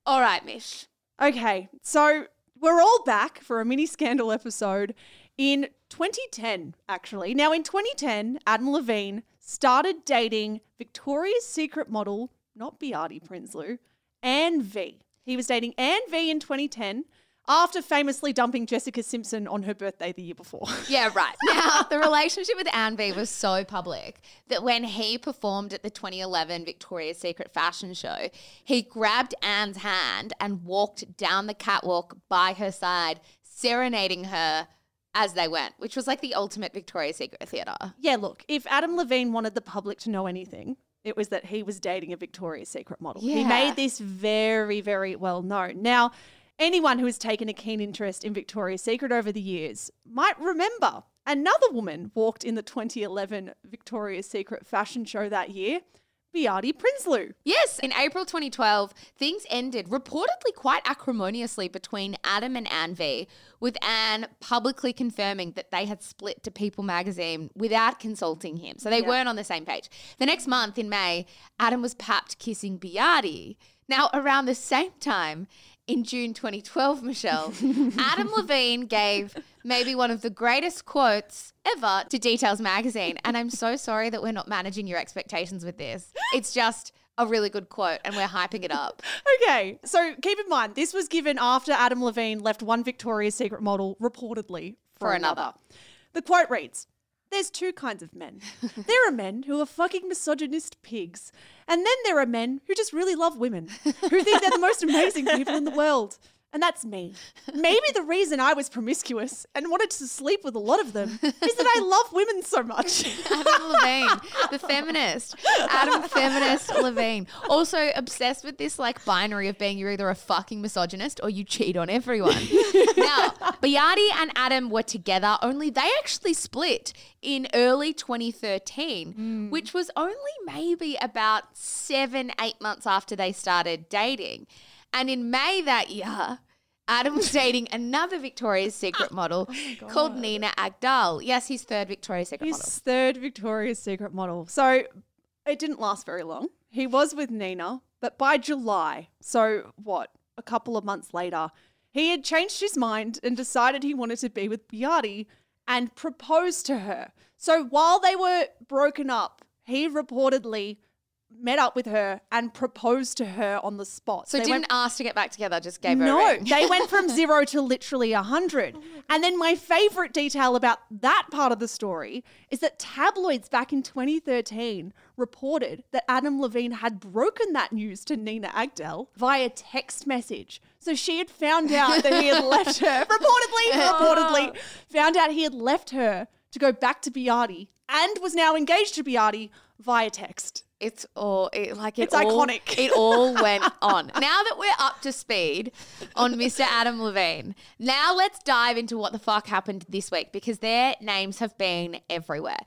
All right, Mish. Okay, so we're all back for a mini scandal episode in 2010, actually. Now, in 2010, Adam Levine started dating Victoria's Secret model, not Behati Prinsloo, Anne V. He was dating Anne V in 2010 after famously dumping Jessica Simpson on her birthday the year before. Yeah, right. Now, the relationship with Anne V was so public that when he performed at the 2011 Victoria's Secret fashion show, he grabbed Anne's hand and walked down the catwalk by her side, serenading her as they went, which was like the ultimate Victoria's Secret theatre. Yeah, look, if Adam Levine wanted the public to know anything, it was that he was dating a Victoria's Secret model. He made this very, very well known. Now, anyone who has taken a keen interest in Victoria's Secret over the years might remember another woman walked in the 2011 Victoria's Secret fashion show that year, Behati Prinsloo. Yes, in April 2012, things ended reportedly quite acrimoniously between Adam and Anne V, with Anne publicly confirming that they had split to People magazine without consulting him. So they weren't on the same page. The next month in May, Adam was papped kissing Behati. Now, around the same time, in June 2012, Michelle, Adam Levine gave maybe one of the greatest quotes ever to Details magazine. And I'm so sorry that we're not managing your expectations with this. It's just a really good quote and we're hyping it up. Okay, so keep in mind, this was given after Adam Levine left one Victoria's Secret model reportedly for, For another. another. The quote reads There's two kinds of men. there are men who are fucking misogynist pigs, and then there are men who just really love women, who think they're the most amazing people in the world. And that's me. Maybe the reason I was promiscuous and wanted to sleep with a lot of them is that I love women so much. Adam Levine, the feminist. Adam feminist Levine. Also obsessed with this like binary of being you're either a fucking misogynist or you cheat on everyone. now, Behati and Adam were together, only they actually split in early 2013, hmm. which was only maybe about seven, eight months after they started dating. And in May that year, Adam was dating another Victoria's Secret oh model called Nina Agdal. Yes, his third Victoria's Secret His model. third Victoria's Secret model. So it didn't last very long. He was with Nina, but by July, so what, a couple of months later, he had changed his mind and decided he wanted to be with Behati and proposed to her. So while they were broken up, he reportedly met up with her and proposed to her on the spot. So They didn't went- ask to get back together, just gave her a no, they went from zero to literally a hundred. and then my favorite detail about that part of the story is that tabloids back in 2013 reported that Adam Levine had broken that news to Nina Agdal via text message. So she had found out that he had left her, reportedly, oh. reportedly, found out he had left her to go back to Behati and was now engaged to Behati via text. It's all it, like it It's all, iconic. It all went on. Now that we're up to speed on Mr. Adam Levine, now let's dive into what the fuck happened this week because their names have been everywhere.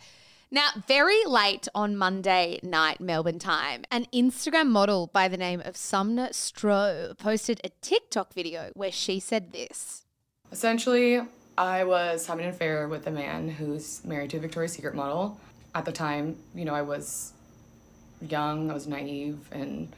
Now, very late on Monday night, Melbourne time, an Instagram model by the name of Sumner Stroh posted a TikTok video where she said this. Essentially, I was having an affair with a man who's married to a Victoria's Secret model. At the time, you know, I was young, I was naive, and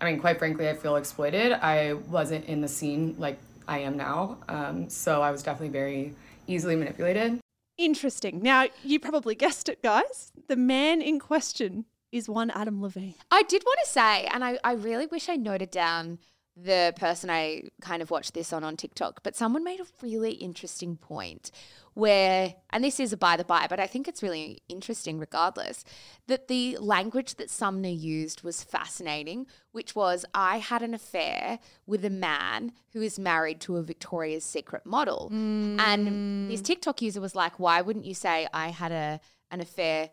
I mean, quite frankly, I feel exploited. I wasn't in the scene like I am now, um, so I was definitely very easily manipulated. Interesting. Now, you probably guessed it, guys. The man in question is one Adam Levine. I did want to say, and I, I really wish I noted down the person I kind of watched this on on TikTok, but someone made a really interesting point where, and this is a by the by, but I think it's really interesting regardless, that the language that Sumner used was fascinating, which was I had an affair with a man who is married to a Victoria's Secret model. And this mm. TikTok user was like, why wouldn't you say I had a an affair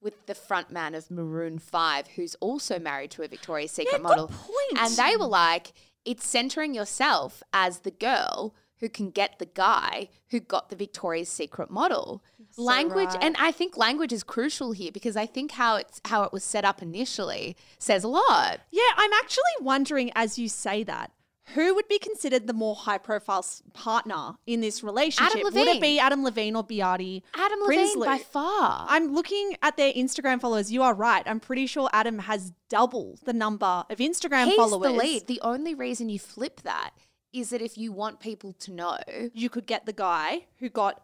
with the front man of Maroon 5, who's also married to a Victoria's Secret good model. point. And they were like, it's centering yourself as the girl who can get the guy who got the Victoria's Secret model. language right. and I think language is crucial here because I think how it's how it was set up initially says a lot. Yeah, I'm actually wondering as you say that, who would be considered the more high profile partner in this relationship? Would Levine. it be Adam Levine or Behati? Adam Levine Prinsloo? by far. I'm looking at their Instagram followers. You are right. I'm pretty sure Adam has double the number of Instagram He's followers. the lead. The only reason you flip that is that if you want people to know You could get the guy who got,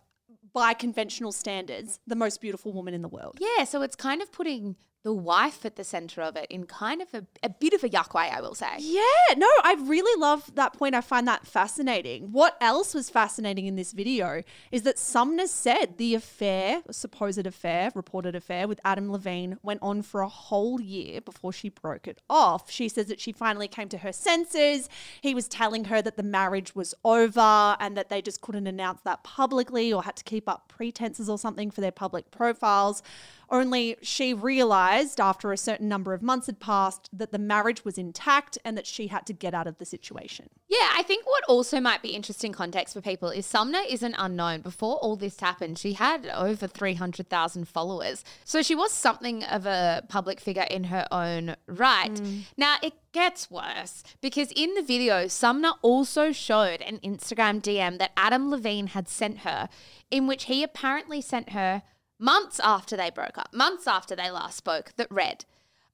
by conventional standards, the most beautiful woman in the world. Yeah, so it's kind of putting the wife at the center of it in kind of a, a bit of a yuck way, I will say. Yeah, no, I really love that point. I find that fascinating. What else was fascinating in this video is that Sumner said the affair, supposed affair, reported affair with Adam Levine went on for a whole year before she broke it off. She says that she finally came to her senses. He was telling her that the marriage was over and that they just couldn't announce that publicly or had to keep up pretenses or something for their public profiles. Only she realized after a certain number of months had passed that the marriage was intact and that she had to get out of the situation. Yeah, I think what also might be interesting context for people is Sumner isn't unknown. Before all this happened, she had over 300,000 followers. So she was something of a public figure in her own right. Mm. Now, it gets worse because in the video, Sumner also showed an Instagram DM that Adam Levine had sent her, in which he apparently sent her months after they broke up, months after they last spoke, that read,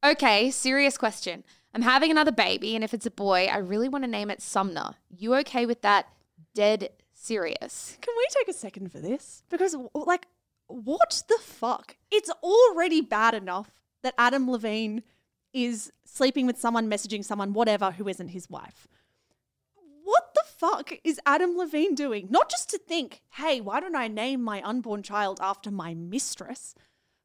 Okay, serious question. I'm having another baby, and if it's a boy, I really want to name it Sumner. You okay with that? Dead serious. Can we take a second for this? Because, like, what the fuck? It's already bad enough that Adam Levine is sleeping with someone, messaging someone, whatever, who isn't his wife. Fuck is Adam Levine doing? Not just to think, hey, why don't I name my unborn child after my mistress?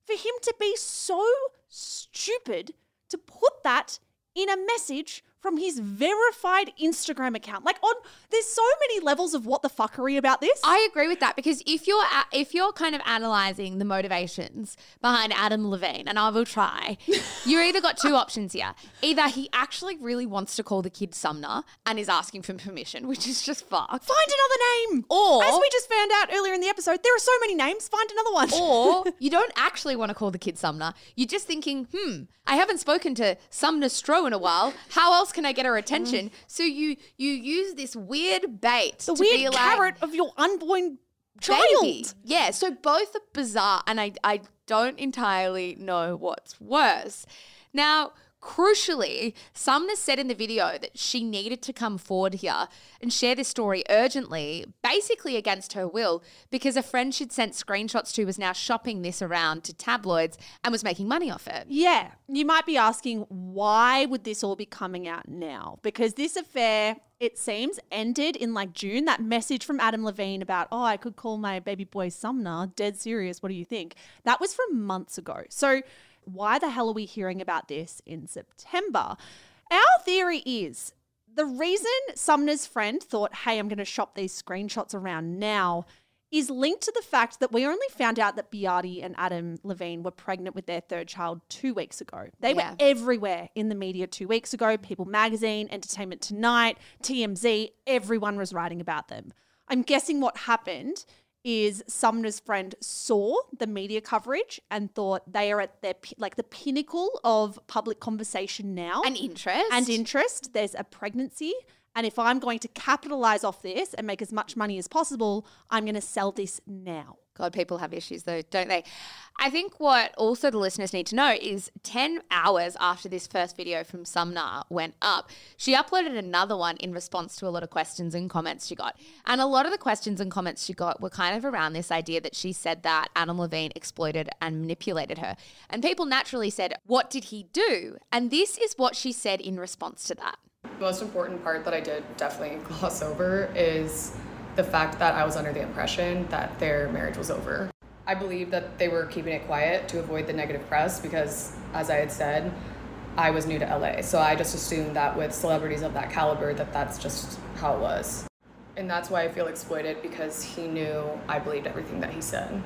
For him to be so stupid to put that in a message from his verified Instagram account. Like on there's so many levels of what the fuckery about this. I agree with that because if you're if you're kind of analyzing the motivations behind Adam Levine, and I will try, you either got two options here. Either he actually really wants to call the kid Sumner and is asking for permission, which is just fucked. Find another name. Or- as we just found out earlier in the episode, there are so many names. Find another one. Or you don't actually want to call the kid Sumner. You're just thinking, hmm, I haven't spoken to Sumner Stroh in a while. How else can I get her attention? Mm-hmm. So you you use this weird bait The to weird be like, carrot of your unborn child. baby. Yeah, so both are bizarre, and I I don't entirely know what's worse. Now, crucially, Sumner said in the video that she needed to come forward here and share this story urgently, basically against her will, because a friend she'd sent screenshots to was now shopping this around to tabloids and was making money off it. Yeah, you might be asking why would this all be coming out now? Because this affair, it seems, ended in like June. That message from Adam Levine about, oh, I could call my baby boy Sumner, dead serious. What do you think? That was from months ago. So why the hell are we hearing about this in September? Our theory is the reason Sumner's friend thought, hey, I'm going to shop these screenshots around now is linked to the fact that we only found out that Behati and Adam Levine were pregnant with their third child two weeks ago. They Yeah. were everywhere in the media two weeks ago. People Magazine, Entertainment Tonight, TMZ, everyone was writing about them. I'm guessing what happened is Sumner's friend saw the media coverage and thought they are at their like the pinnacle of public conversation now And interest. and interest. There's a pregnancy. And if I'm going to capitalize off this and make as much money as possible, I'm going to sell this now. God, people have issues though, don't they? I think what also the listeners need to know is 10 hours after this first video from Sumner went up, she uploaded another one in response to a lot of questions and comments she got. And a lot of the questions and comments she got were kind of around this idea that she said that Adam Levine exploited and manipulated her. And people naturally said, What did he do? And this is what she said in response to that. The most important part that I did definitely gloss over is the fact that I was under the impression that their marriage was over. I believe that they were keeping it quiet to avoid the negative press because, as I had said, I was new to LA. So I just assumed that with celebrities of that caliber, that that's just how it was. And that's why I feel exploited because he knew I believed everything that he said.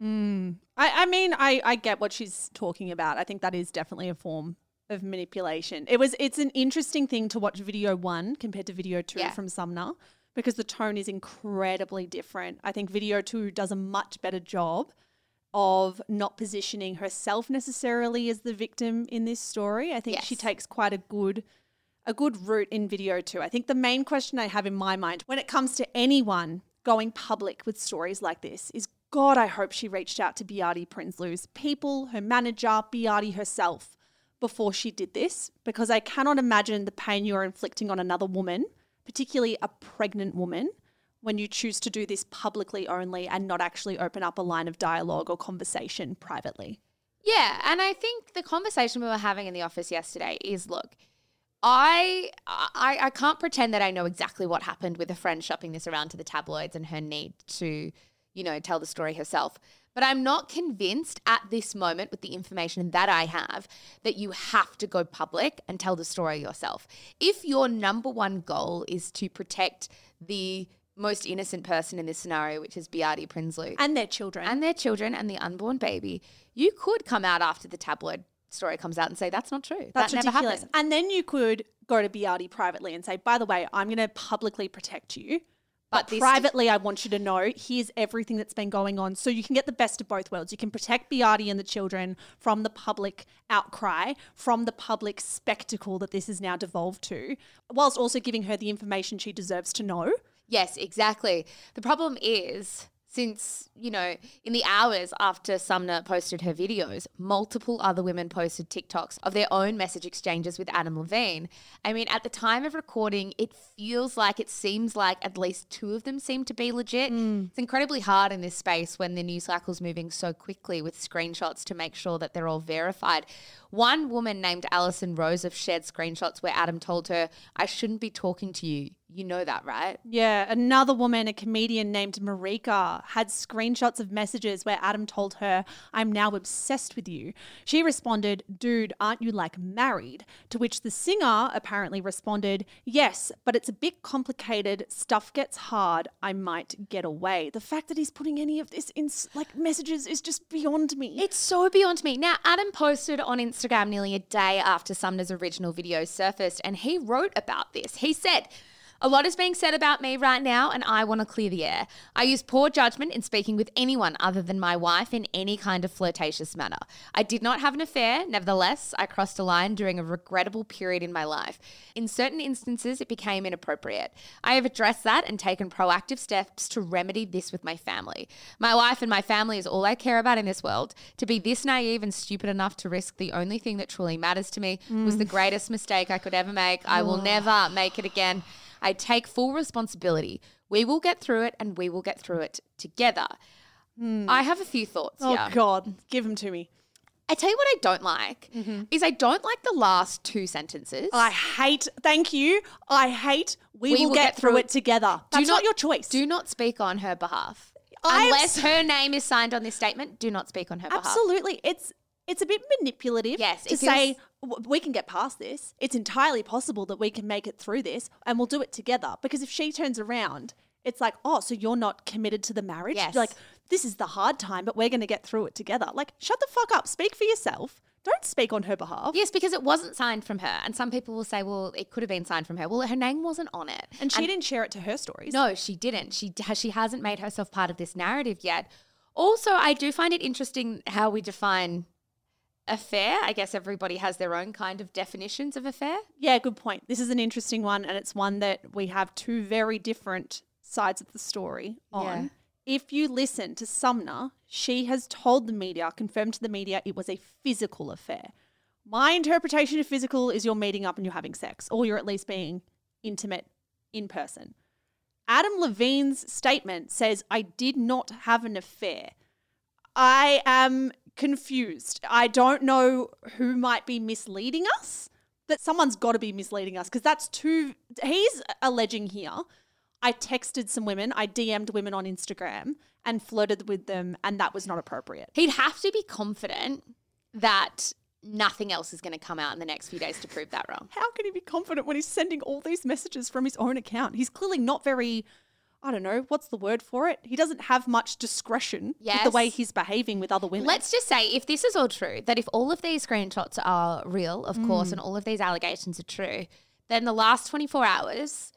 Hmm. I, I mean, I, I get what she's talking about. I think that is definitely a form of manipulation. It was it's an interesting thing to watch video one compared to video two Yeah. from Sumner because the tone is incredibly different. I think video two does a much better job of not positioning herself necessarily as the victim in this story. I think she takes quite a good a good route in video two. I think the main question I have in my mind when it comes to anyone going public with stories like this is God, I hope she reached out to Behati Prinsloo's people, her manager, Behati herself, before she did this, because I cannot imagine the pain you're inflicting on another woman, particularly a pregnant woman, when you choose to do this publicly only and not actually open up a line of dialogue or conversation privately. Yeah, and I think the conversation we were having in the office yesterday is look, I, I I can't pretend that I know exactly what happened with a friend shopping this around to the tabloids and her need to, you know, tell the story herself. But I'm not convinced at this moment with the information that I have that you have to go public and tell the story yourself. If your number one goal is to protect the most innocent person in this scenario, which is Behati Prinsloo, And their children. and their children and the unborn baby, you could come out after the tabloid story comes out and say that's not true. That's that ridiculous. And then you could go to Behati privately and say, by the way, I'm going to publicly protect you. But, But privately, I want you to know here's everything that's been going on. So you can get the best of both worlds. You can protect Behati and the children from the public outcry, from the public spectacle that this has now devolved to, whilst also giving her the information she deserves to know. Yes, exactly. The problem is since, you know, in the hours after Sumner posted her videos, multiple other women posted TikToks of their own message exchanges with Adam Levine. I mean, at the time of recording, it feels like it seems like at least two of them seem to be legit. Mm. It's incredibly hard in this space when the news cycle's moving so quickly with screenshots to make sure that they're all verified. One woman named Alison Rose have shared screenshots where Adam told her, I shouldn't be talking to you. You know that, right? Yeah, another woman, a comedian named Marika, had screenshots of messages where Adam told her, I'm now obsessed with you. She responded, Dude, aren't you like married? To which the singer apparently responded, Yes, but it's a bit complicated. Stuff gets hard. I might get away. The fact that he's putting any of this in like messages is just beyond me. It's so beyond me. Now, Adam posted on Instagram nearly a day after Sumner's original video surfaced, and he wrote about this. He said, A lot is being said about me right now, and I want to clear the air. I use poor judgment in speaking with anyone other than my wife in any kind of flirtatious manner. I did not have an affair, nevertheless, I crossed a line during a regrettable period in my life. In certain instances, it became inappropriate. I have addressed that and taken proactive steps to remedy this with my family. My wife and my family is all I care about in this world. To be this naive and stupid enough to risk the only thing that truly matters to me was the mm. greatest mistake I could ever make. I will never make it again. I take full responsibility. We will get through it and we will get through it together. Hmm. I have a few thoughts Oh here. God, give them to me. I tell you what I don't like mm-hmm. is I don't like the last two sentences. I hate. Thank you. I hate. We, will, get, through it together. That's not, your choice. Do not speak on her behalf. I am Unless her name is signed on this statement, do not speak on her behalf. Absolutely. It's it's a bit manipulative Yes, to say feels- we can get past this. It's entirely possible that we can make it through this and we'll do it together. Because if she turns around, it's like, oh, so you're not committed to the marriage? Yes. Like, this is the hard time, but we're going to get through it together. Like, shut the fuck up. Speak for yourself. Don't speak on her behalf. Yes, because it wasn't signed from her. And some people will say, well, it could have been signed from her. Well, her name wasn't on it. And she didn't share it to her stories. No, she didn't. She she hasn't made herself part of this narrative yet. Also, I do find it interesting how we define affair. I guess everybody has their own kind of definitions of affair. Yeah, good point. This is an interesting one, and it's one that we have two very different sides of the story on. Yeah. If you listen to Sumner, she has told the media, confirmed to the media, it was a physical affair. My interpretation of physical is you're meeting up and you're having sex, or you're at least being intimate in person. Adam Levine's statement says, I did not have an affair. I am confused. I don't know who might be misleading us, but someone's got to be misleading us because that's too. He's alleging here. I texted some women, I DM'd women on Instagram and flirted with them, and that was not appropriate. He'd have to be confident that nothing else is going to come out in the next few days to prove that wrong. How can he be confident when he's sending all these messages from his own account? He's clearly not very. I don't know, what's the word for it? He doesn't have much discretion with the way he's behaving with other women. Let's just say, if this is all true, that if all of these screenshots are real, of course, mm. and all of these allegations are true, then the last 24 hours,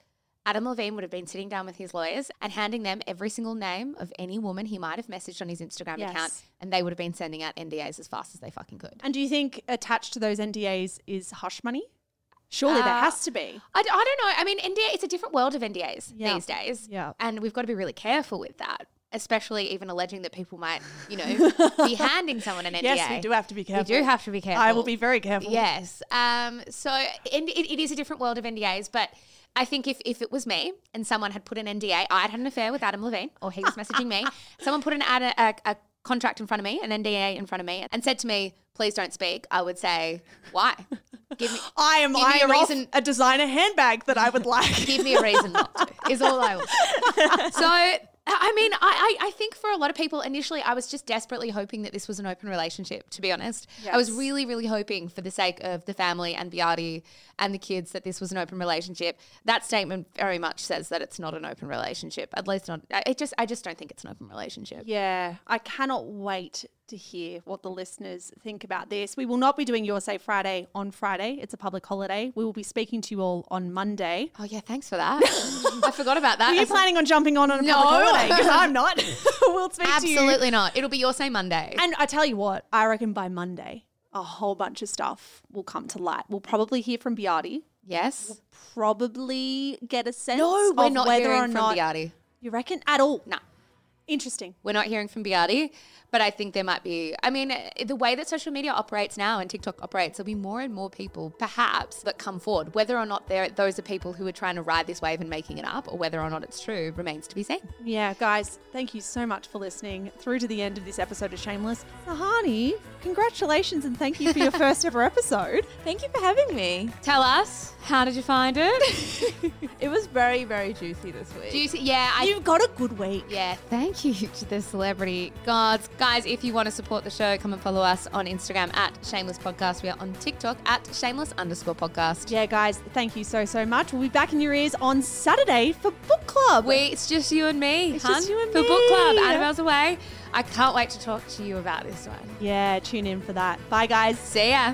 Adam Levine would have been sitting down with his lawyers and handing them every single name of any woman he might have messaged on his Instagram account, and they would have been sending out NDAs as fast as they fucking could. And do you think attached to those NDAs is hush money? Surely there Uh, has to be. I, d- I don't know. I mean, NDA, it's a different world of NDAs Yeah. these days. Yeah. And we've got to be really careful with that, especially even alleging that people might, you know, be handing someone an NDA. Yes, we do have to be careful. We do have to be careful. I will be very careful. Yes. Um, so and it, it is a different world of NDAs, but I think if, if it was me and someone had put an NDA, I'd had an affair with Adam Levine, or he was messaging me, someone put an ad, a, a contract in front of me, an NDA in front of me, and said to me, please don't speak, I would say, why? Give me, I am Give me a reason- a designer handbag that I would like. give me a reason not to, is all I will say. So, I mean, I, I, I think for a lot of people, initially, I was just desperately hoping that this was an open relationship, to be honest. I was really, really hoping for the sake of the family and Behati and the kids that this was an open relationship. That statement very much says that it's not an open relationship. At least not, I it just, I just don't think it's an open relationship. Yeah, I cannot wait to hear what the listeners think about this. We will not be doing Your Say Friday on Friday. It's a public holiday. We will be speaking to you all on Monday. Oh, yeah, thanks for that. I forgot about that. Are you planning on jumping on on a No. public holiday? Because I'm not. we'll speak to you. Absolutely not. It'll be your say Monday. And I tell you what, I reckon by Monday, a whole bunch of stuff will come to light. We'll probably hear from Behati. yes. Probably get a sense No, we're of not whether hearing or from not Behati. you reckon at all. No. Interesting. We're not hearing from Behati, but I think there might be. I mean, eh, the way that social media operates now and TikTok operates, there'll be more and more people, perhaps, that come forward. Whether or not they're, those are people who are trying to ride this wave and making it up, or whether or not it's true, remains to be seen. Yeah, guys, thank you so much for listening through to the end of this episode of Shameless. Sahani, congratulations and thank you for your first ever episode. Thank you for having me. Tell us, how did you find it? It was very, very juicy this week. Juicy. Yeah, I. You've got a good week. yeah, thank you to the celebrity gods. Guys, if you want to support the show, come and follow us on Instagram at Shameless Podcast. We are on TikTok at Shameless underscore podcast. Yeah, guys, thank you so, so much. We'll be back in your ears on Saturday for book club. We, it's just you and me, It's hun, just you and for book club. Annabelle's away. I can't wait to talk to you about this one. yeah, tune in for that. Bye, guys. See ya.